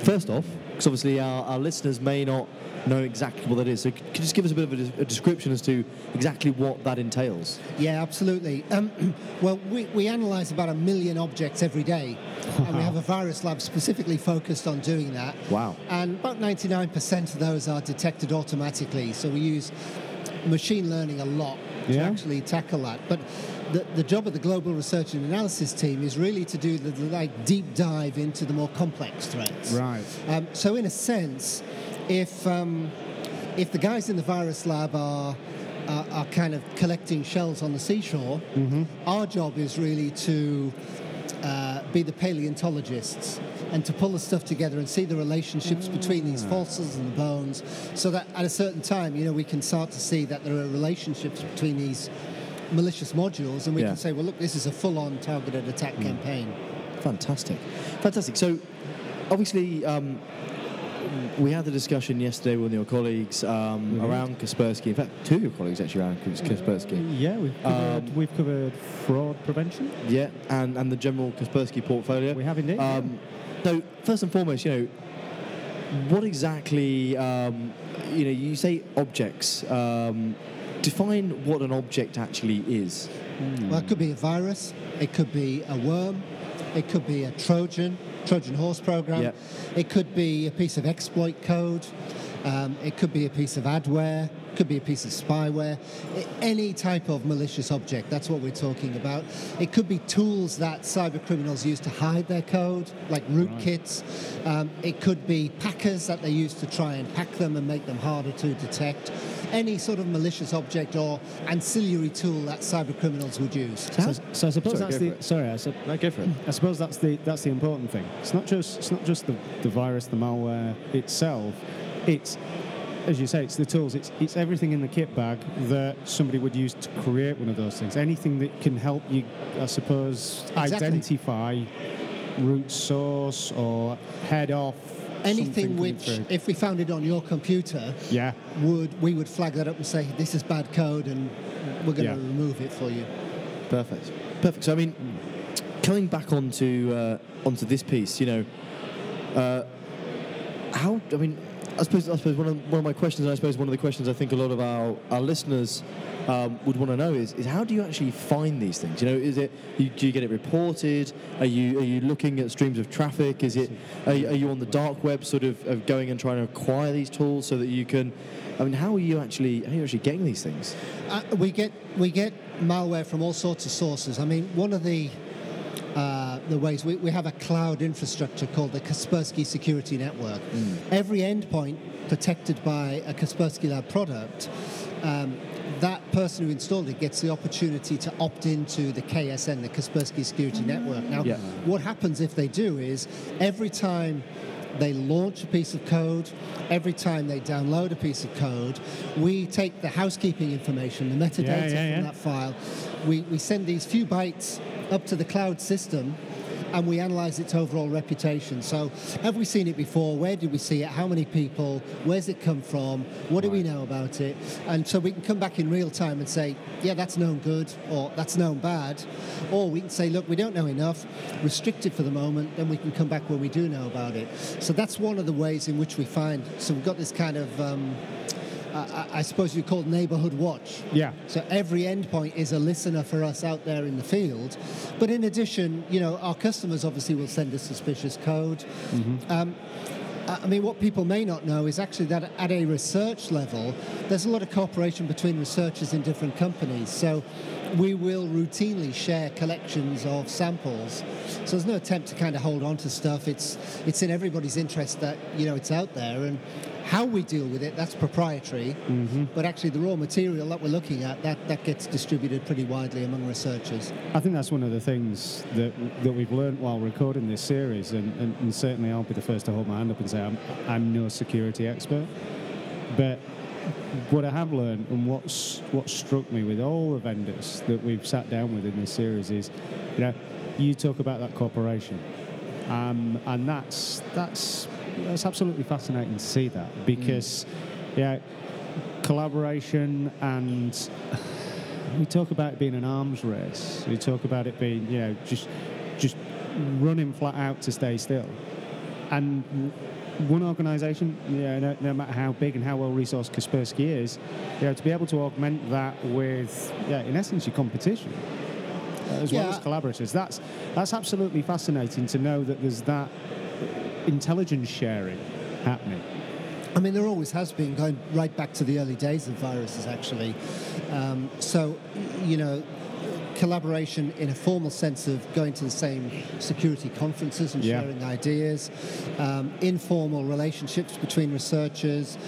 first off, because obviously our, our listeners may not know exactly what that is, so could you just give us a bit of a, a description as to exactly what that entails? Yeah, absolutely. Um, [CLEARS THROAT] well, we, we analyze about a million objects every day, and we have a virus lab specifically focused on doing that. Wow. And about 99% of those are detected automatically, so we use machine learning a lot to Yeah. actually tackle that. But the, the job of the global research and analysis team is really to do the, the like deep dive into the more complex threats. Right. Um, so, in a sense, if um, if the guys in the virus lab are are, are kind of collecting shells on the seashore, our job is really to uh, be the paleontologists and to pull the stuff together and see the relationships between these fossils and the bones, so that at a certain time, you know, we can start to see that there are relationships between these malicious modules, and we Yeah. can say, well, look, this is a full-on targeted attack campaign. Fantastic. Fantastic. So, obviously, um, we had the discussion yesterday with your colleagues um, around Kaspersky. In fact, two of your colleagues actually around Kaspersky. Yeah, we've covered, Um, we've covered fraud prevention. Yeah, and, and the general Kaspersky portfolio. We have indeed, Um, so, first and foremost, you know, what exactly, um, you know, you say objects. Define what an object actually is. Well, it could be a virus, it could be a worm, it could be a Trojan, Trojan horse program, Yep. it could be a piece of exploit code, um, it could be a piece of adware, could be a piece of spyware, any type of malicious object. That's what we're talking about. It could be tools that cyber criminals use to hide their code, like rootkits. Um, it could be packers that they use to try and pack them and make them harder to detect. Any sort of malicious object or ancillary tool that cyber criminals would use. So, so I suppose Sorry, that's go the for sorry. I, sup- No, go for it. I suppose that's the that's the important thing. It's not just it's not just the, the virus, the malware itself. It's as you say, it's the tools. It's it's everything in the kit bag that somebody would use to create one of those things. Anything that can help you, I suppose, Exactly. identify root source or head off Anything which, through. if we found it on your computer, yeah. would we would flag that up and say this is bad code and we're going to Yeah. remove it for you. Perfect. Perfect. So I mean, coming back onto uh, onto this piece, you know, uh, how I mean, I suppose I suppose one of, one of my questions, and I suppose one of the questions I think a lot of our, our listeners um, would want to know is, is how do you actually find these things? You know, is it you, do you get it reported? Are you are you looking at streams of traffic? Is it are you, are you on the dark web, sort of, of going and trying to acquire these tools so that you can? I mean, how are you actually how are you actually getting these things? Uh, we get we get malware from all sorts of sources. I mean, one of the uh, the ways we, we have a cloud infrastructure called the Kaspersky Security Network. Every endpoint protected by a Kaspersky Lab product. Um, that person who installed it gets the opportunity to opt into the KSN, the Kaspersky Security Network. Now, Yeah. what happens if they do is every time they launch a piece of code, every time they download a piece of code, we take the housekeeping information, the metadata Yeah, yeah, from that file, we, we send these few bytes up to the cloud system and we analyze its overall reputation. So, have we seen it before? Where did we see it? How many people? Where's it come from? What do we know about it? And so we can come back in real time and say, yeah, that's known good or that's known bad. Or we can say, look, we don't know enough, restrict it for the moment, then we can come back when we do know about it. So, that's one of the ways in which we find. So, we've got this kind of. Um, I, I- suppose you call neighborhood watch. Yeah. So every endpoint is a listener for us out there in the field. But in addition, you know, our customers obviously will send us suspicious code. Um, I I mean, what people may not know is actually that at a research level, there's a lot of cooperation between researchers in different companies. So we will routinely share collections of samples. So there's no attempt to kind of hold on to stuff. It's it's in everybody's interest that you know it's out there and how we deal with it that's proprietary. But actually, the raw material that we're looking at that that gets distributed pretty widely among researchers. I think that's one of the things that that we've learned while recording this series, and, and, and certainly I'll be the first to hold my hand up and say I'm, I'm no security expert. But what I have learned and what's what struck me with all the vendors that we've sat down with in this series is, you know, you talk about that cooperation, um, and that's that's that's absolutely fascinating to see that because, yeah, collaboration and we talk about it being an arms race. We talk about it being, you know, just just running flat out to stay still. And one organisation, you know, no, no matter how big and how well resourced Kaspersky is, you know, to be able to augment that with, yeah, in essence, your competition uh, as well as collaborators. That's that's absolutely fascinating to know that there's that intelligence sharing happening. I mean, there always has been, going right back to the early days of viruses, actually. Um, so, you know, collaboration in a formal sense of going to the same security conferences and Yeah. sharing ideas, um, informal relationships between researchers,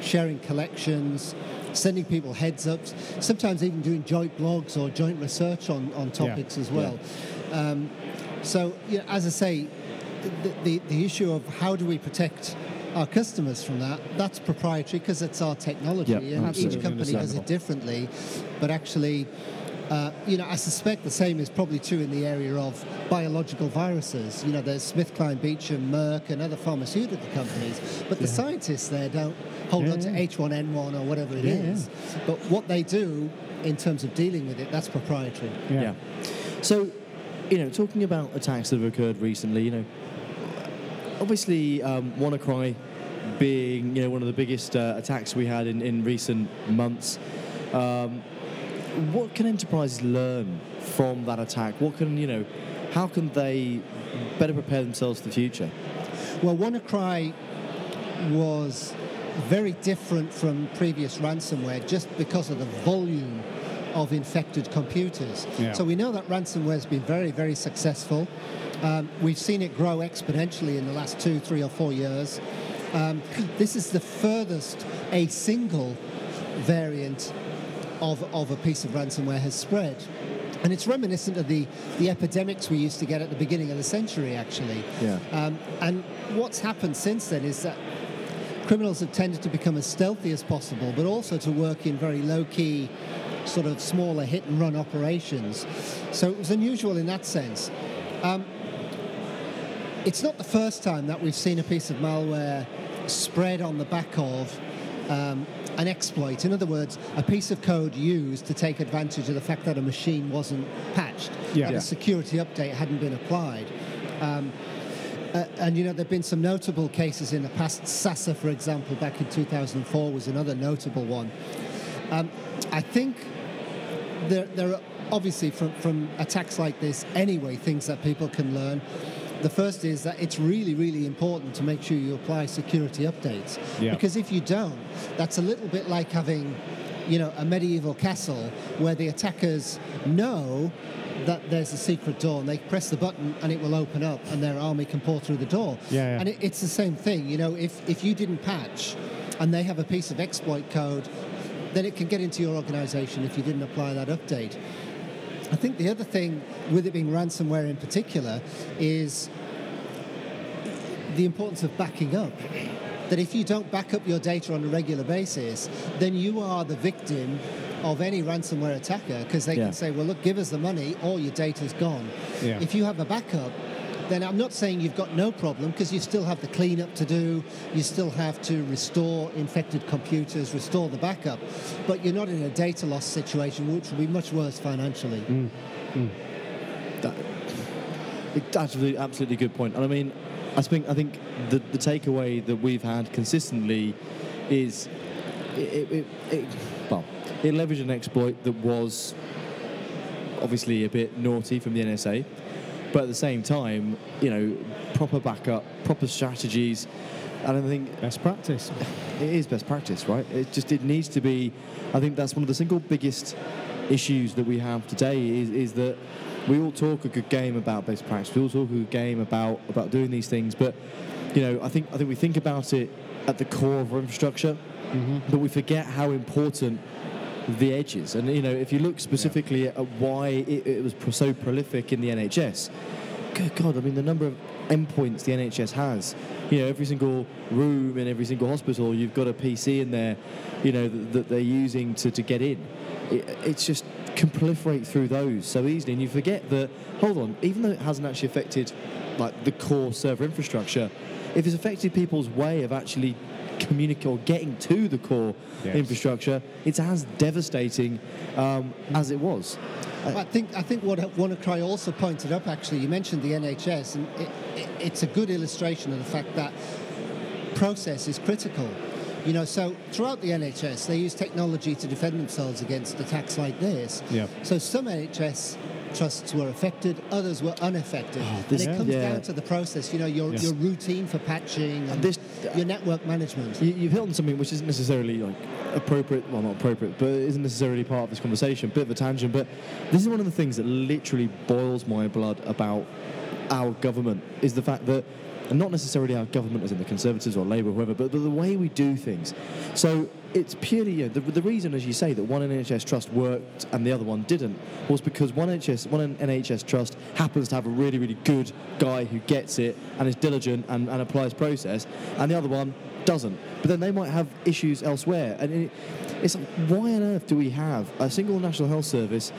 sharing collections, sending people heads ups, sometimes even doing joint blogs or joint research on, on topics as well. Um, so, you know, as I say, the, the, the issue of how do we protect our customers from that, that's proprietary because it's our technology Yeah, and absolutely each company does it differently. But actually, uh, you know, I suspect the same is probably true in the area of biological viruses. You know, there's Smith SmithKline Beecham, Merck, and other pharmaceutical companies, but the scientists there don't hold on to H1N1 or whatever it Yeah, is. But what they do in terms of dealing with it, that's proprietary. Yeah. So, you know, talking about attacks that have occurred recently, you know, obviously um, WannaCry being, you know, one of the biggest uh, attacks we had in, in recent months. Um, what can enterprises learn from that attack? What can you know? How can they better prepare themselves for the future? Well, WannaCry was very different from previous ransomware just because of the volume of infected computers. Yeah. So we know that ransomware has been very, very successful. Um, we've seen it grow exponentially in the last two, three, or four years. Um, [CLEARS THROAT] this is the furthest a single variant of, of a piece of ransomware has spread. And it's reminiscent of the, the epidemics we used to get at the beginning of the century, actually. Yeah. Um, and what's happened since then is that criminals have tended to become as stealthy as possible, but also to work in very low key, sort of smaller hit and run operations. So it was unusual in that sense. Um, it's not the first time that we've seen a piece of malware spread on the back of um, an exploit. In other words, a piece of code used to take advantage of the fact that a machine wasn't patched, Yeah. that a security update hadn't been applied. Um, uh, and you know, there have been some notable cases in the past. Sasser, for example, back in 2004 was another notable one. Um, I think there, there are obviously from, from attacks like this anyway things that people can learn. The first is that it's really, really important to make sure you apply security updates. Yeah. Because if you don't, that's a little bit like having, you know, a medieval castle where the attackers know that there's a secret door and they press the button and it will open up and their army can pour through the door. Yeah, yeah. And it, it's the same thing. You know, if, if you didn't patch and they have a piece of exploit code, then it can get into your organization if you didn't apply that update. I think the other thing with it being ransomware in particular is the importance of backing up. That if you don't back up your data on a regular basis, then you are the victim of any ransomware attacker because they Yeah. can say, well, look, give us the money, all your data's gone. Yeah. If you have a backup, then I'm not saying you've got no problem because you still have the cleanup to do, you still have to restore infected computers, restore the backup, but you're not in a data loss situation, which will be much worse financially. Mm, mm. That, it's absolutely, absolutely good point. And I mean, I think I think the, the takeaway that we've had consistently is it, it, it well, it leveraged an exploit that was obviously a bit naughty from the NSA, but at the same time, you know, proper backup, proper strategies. And I think Best practice. it is best practice, right? It just it needs to be. I think that's one of the single biggest issues that we have today is, is that we all talk a good game about best practice. We all talk a good game about about doing these things, but you know, I think I think we think about it at the core of our infrastructure, mm-hmm. but we forget how important the edges. And you know, if you look specifically at why it, it was pro- so prolific in the NHS, good God, I mean, the number of endpoints the NHS has. You know, every single room in every single hospital, you've got a PC in there, you know, that, that they're using to, to get in. It, it's just can proliferate through those so easily, and you forget that. Hold on, even though it hasn't actually affected like the core server infrastructure, if it's affected people's way of actually communicating or getting to the core Yes. infrastructure, it's as devastating um, as it was. I think I think what WannaCry also pointed up. Actually, you mentioned the NHS, and it, it, it's a good illustration of the fact that process is critical. You know, so throughout the NHS, they use technology to defend themselves against attacks like this. Yeah. So some NHS trusts were affected, others were unaffected, oh, this- and it comes yeah. down to the process. You know, your Yes. your routine for patching and This- your network management. You, you've hit on something which isn't necessarily like appropriate, well, not appropriate, but isn't necessarily part of this conversation. Bit of a tangent, but this is one of the things that literally boils my blood about our government is the fact that, and not necessarily our government as in the Conservatives or Labour or whoever, but the, the way we do things. So it's purely you know, the, the reason, as you say, that one NHS trust worked and the other one didn't was because one NHS one NHS trust happens to have a really really good guy who gets it and is diligent and, and applies process, and the other one doesn't. But then they might have issues elsewhere, and it, it's like, why on earth do we have a single national health service?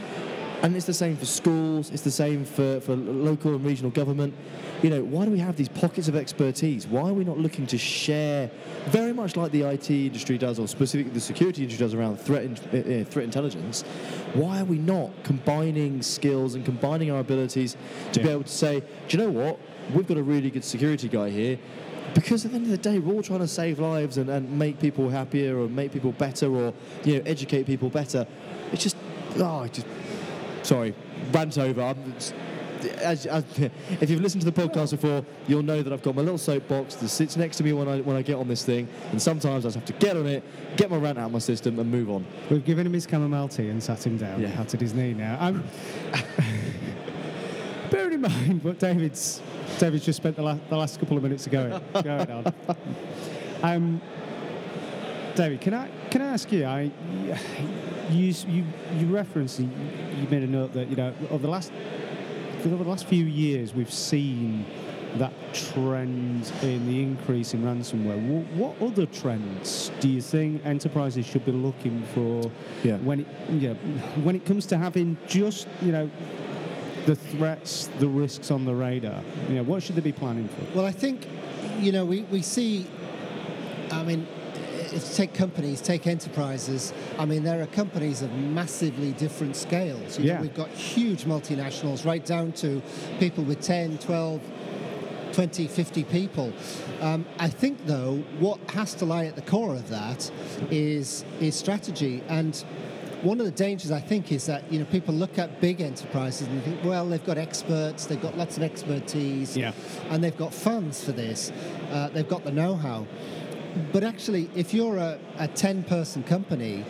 And it's the same for schools. It's the same for, for local and regional government. You know, why do we have these pockets of expertise? Why are we not looking to share, very much like the IT industry does, or specifically the security industry does around threat, in, uh, threat intelligence? Why are we not combining skills and combining our abilities to be able to say, do you know what? We've got a really good security guy here. because at the end of the day, we're all trying to save lives and, and make people happier or make people better or you know educate people better. It's just oh, I just sorry, rant over. I'm, as, as, if you've listened to the podcast before, you'll know that I've got my little soapbox that sits next to me when I when I get on this thing, and sometimes I just have to get on it, get my rant out of my system, and move on. We've given him his chamomile tea and sat him down. Yeah. Patted his knee now. Um, [LAUGHS] bearing in mind what David's David's just spent the, la- the last couple of minutes going, going on. [LAUGHS] Um, David, can I can I ask you? I you you you referenced you made a note that you know over the last over the last few years we've seen that trend in the increase in ransomware. What, what other trends do you think enterprises should be looking for Yeah. when it you know, when it comes to having just you know the threats, the risks on the radar? You know, what should they be planning for? Well, I think, you know, we, we see, I mean, take companies, take enterprises, I mean, there are companies of massively different scales. You know, Yeah. we've got huge multinationals right down to people with 10, 12, 20, 50 people. Um, I think, though, what has to lie at the core of that is, is strategy. And one of the dangers, I think, is that you know people look at big enterprises and think, well, they've got experts, they've got lots of expertise, Yeah. and they've got funds for this, uh, they've got the know-how. But actually, if you're a, a 10-person company,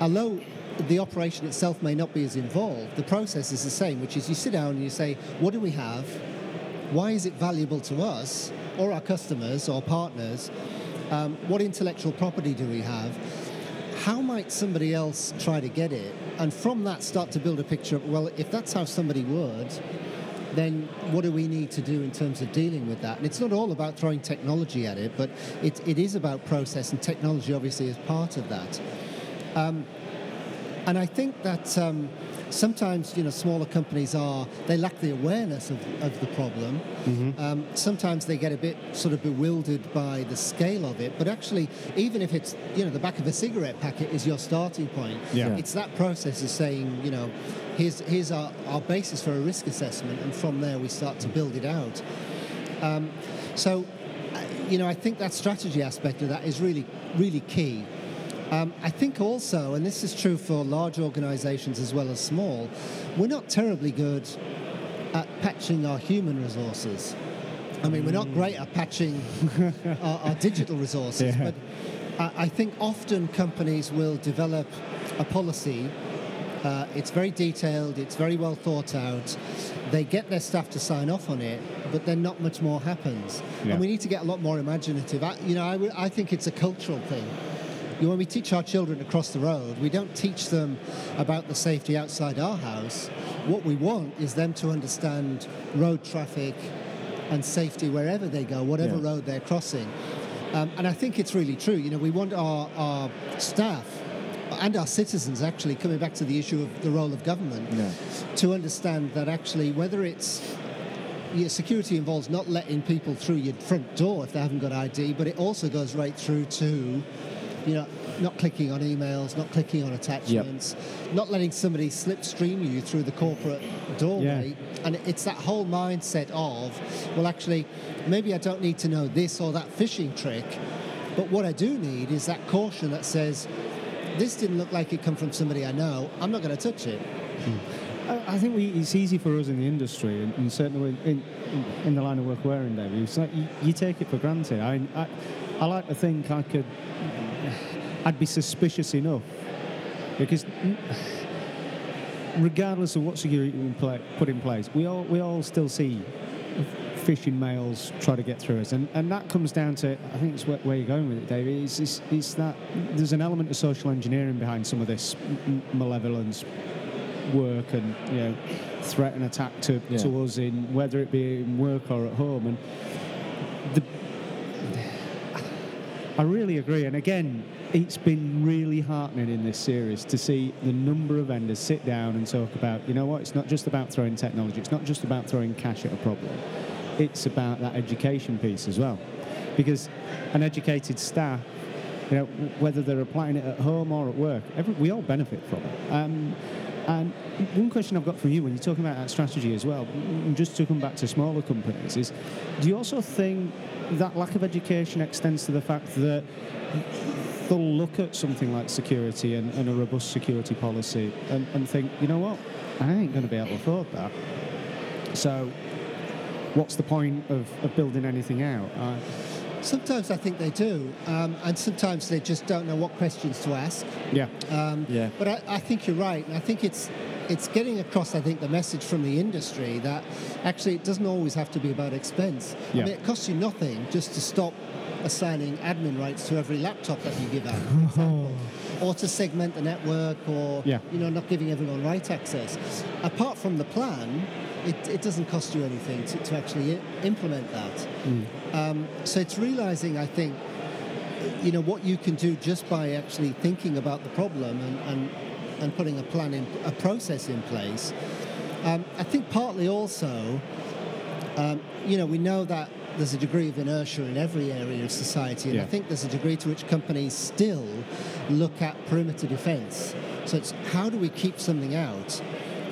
although the operation itself may not be as involved, the process is the same, which is you sit down and you say, what do we have? Why is it valuable to us or our customers or partners? Um, what intellectual property do we have? How might somebody else try to get it? And from that, start to build a picture of, well, if that's how somebody would, then what do we need to do in terms of dealing with that? And it's not all about throwing technology at it, but it, it is about process, and technology obviously is part of that. Um, and I think that um, sometimes, you know, smaller companies are, they lack the awareness of, of the problem. Um, sometimes they get a bit sort of bewildered by the scale of it. But actually, even if it's, you know, the back of a cigarette packet is your starting point, Yeah. it's that process of saying, you know, here's, here's our, our basis for a risk assessment, and from there we start to build it out. Um, so, uh, you know, I think that strategy aspect of that is really, really key. Um, I think also, and this is true for large organizations as well as small, we're not terribly good at patching our human resources. I mean, we're not great at patching [LAUGHS] our, our digital resources, Yeah. but I, I think often companies will develop a policy. Uh, it's very detailed, it's very well thought out. They get their staff to sign off on it, but then not much more happens. Yeah. And we need to get a lot more imaginative. I, you know, I, w- I think it's a cultural thing. When we teach our children across the road, we don't teach them about the safety outside our house. What we want is them to understand road traffic and safety wherever they go, whatever Yeah. road they're crossing. Um, and I think it's really true. You know, we want our, our staff and our citizens actually coming back to the issue of the role of government Yeah. to understand that actually whether it's yeah, security involves not letting people through your front door if they haven't got ID, but it also goes right through to, you know, not clicking on emails, not clicking on attachments, not letting somebody slipstream you through the corporate doorway. And it's that whole mindset of, well, actually, maybe I don't need to know this or that phishing trick, but what I do need is that caution that says, this didn't look like it come from somebody I know. I'm not going to touch it. Hmm. I I think we, it's easy for us in the industry, and, and certainly in, in, in the line of work we're in, David. It's like you, you take it for granted. I, I, I like to think I could, I'd be suspicious enough because, regardless of what security we put in place, we all we all still see phishing mails try to get through us, and, and that comes down to I think it's where, where you're going with it, David. It's, it's, it's that there's an element of social engineering behind some of this malevolence work and you know threat and attack to, Yeah. to us in whether it be in work or at home and the, I really agree. And again it's been really heartening in this series to see the number of vendors sit down and talk about you know what it's not just about throwing technology it's not just about throwing cash at a problem. It's about that education piece as well. Because an educated staff you know, whether they're applying it at home or at work, every, we all benefit from it. Um, And one question I've got for you when you're talking about that strategy as well, just to come back to smaller companies, is do you also think that lack of education extends to the fact that they'll look at something like security and, and a robust security policy and, and think, you know what, I ain't going to be able to afford that. So, what's the point of, of building anything out? Sometimes I think they do, um, and sometimes they just don't know what questions to ask. yeah, Um, Yeah. But I, I think you're right. and I think it's it's getting across. I think the message from the industry that actually it doesn't always have to be about expense. Yeah. I mean, it costs you nothing just to stop assigning admin rights to every laptop that you give out, for [LAUGHS] or to segment the network, or Yeah. you know, not giving everyone right access. Apart from the plan. It, it doesn't cost you anything to, to actually i- implement that. Um, so it's realizing, I think, you know what you can do just by actually thinking about the problem and, and, and putting a plan in a process in place. Um, i think partly also um, you know we know that there's a degree of inertia in every area of society and i think there's a degree to which companies still look at perimeter defense. So it's how do we keep something out?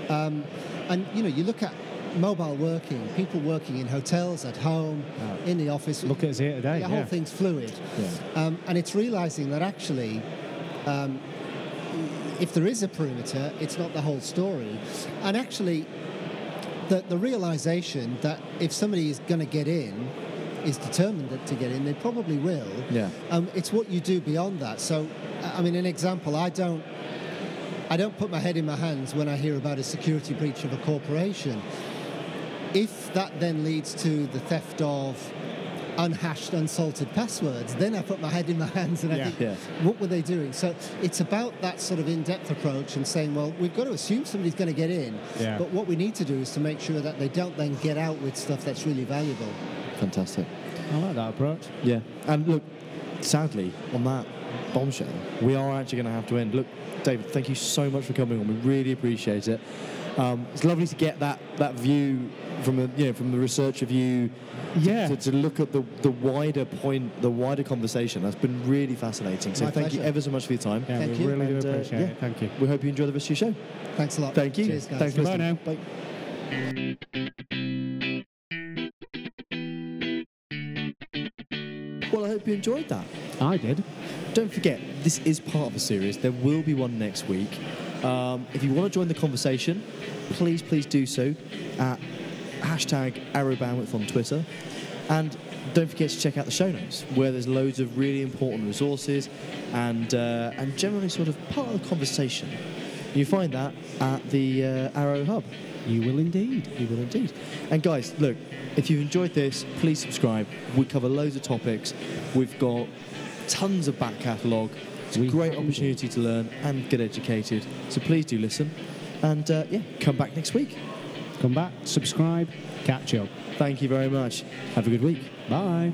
Um, and you know you look at mobile working people working in hotels at home in the office look at us here today. the whole thing's fluid. Um, and it's realizing that actually, um, if there is a perimeter, it's not the whole story. And actually, the, the realization that if somebody is going to get in, is determined to get in, they probably will. Yeah. Um, it's what you do beyond that. So, I mean, an example, I don't. I don't put my head in my hands when I hear about a security breach of a corporation. If that then leads to the theft of unhashed, unsalted passwords, then I put my head in my [LAUGHS] hands and I Yeah. think, Yeah. what were they doing? So it's about that sort of in-depth approach and saying, well, we've got to assume somebody's going to get in, Yeah. but what we need to do is to make sure that they don't then get out with stuff that's really valuable. Fantastic. I like that approach. Yeah. And look, sadly, on that bombshell, we are actually going to have to end. Look, David, thank you so much for coming on. We really appreciate it. Um, it's lovely to get that, that view from the you know from the research of you. Yeah. To, to look at the, the wider point, the wider conversation. That's been really fascinating. So My thank you ever so much for your time. Yeah, Thank we you. really And, do uh, appreciate yeah. it. Thank you. We hope you enjoy the rest of your show. Thanks a lot. Thank you. Cheers, guys. Thanks for Bye listening. now. Bye. Well, I hope you enjoyed that. I did. Don't forget, this is part of a series. There will be one next week. Um, if you want to join the conversation, please, please do so at hashtag arrowbandwidth on Twitter. And don't forget to check out the show notes, where there's loads of really important resources and, uh, and generally sort of part of the conversation. You find that at the uh, Arrow Hub. You will indeed. You will indeed. And guys, look, if you've enjoyed this, please subscribe. We cover loads of topics. We've got tons of back catalogue. It's a We great opportunity to learn and get educated. So please do listen. And uh, yeah, come back next week. Come back, subscribe, catch up. Thank you very much. Have a good week. Bye.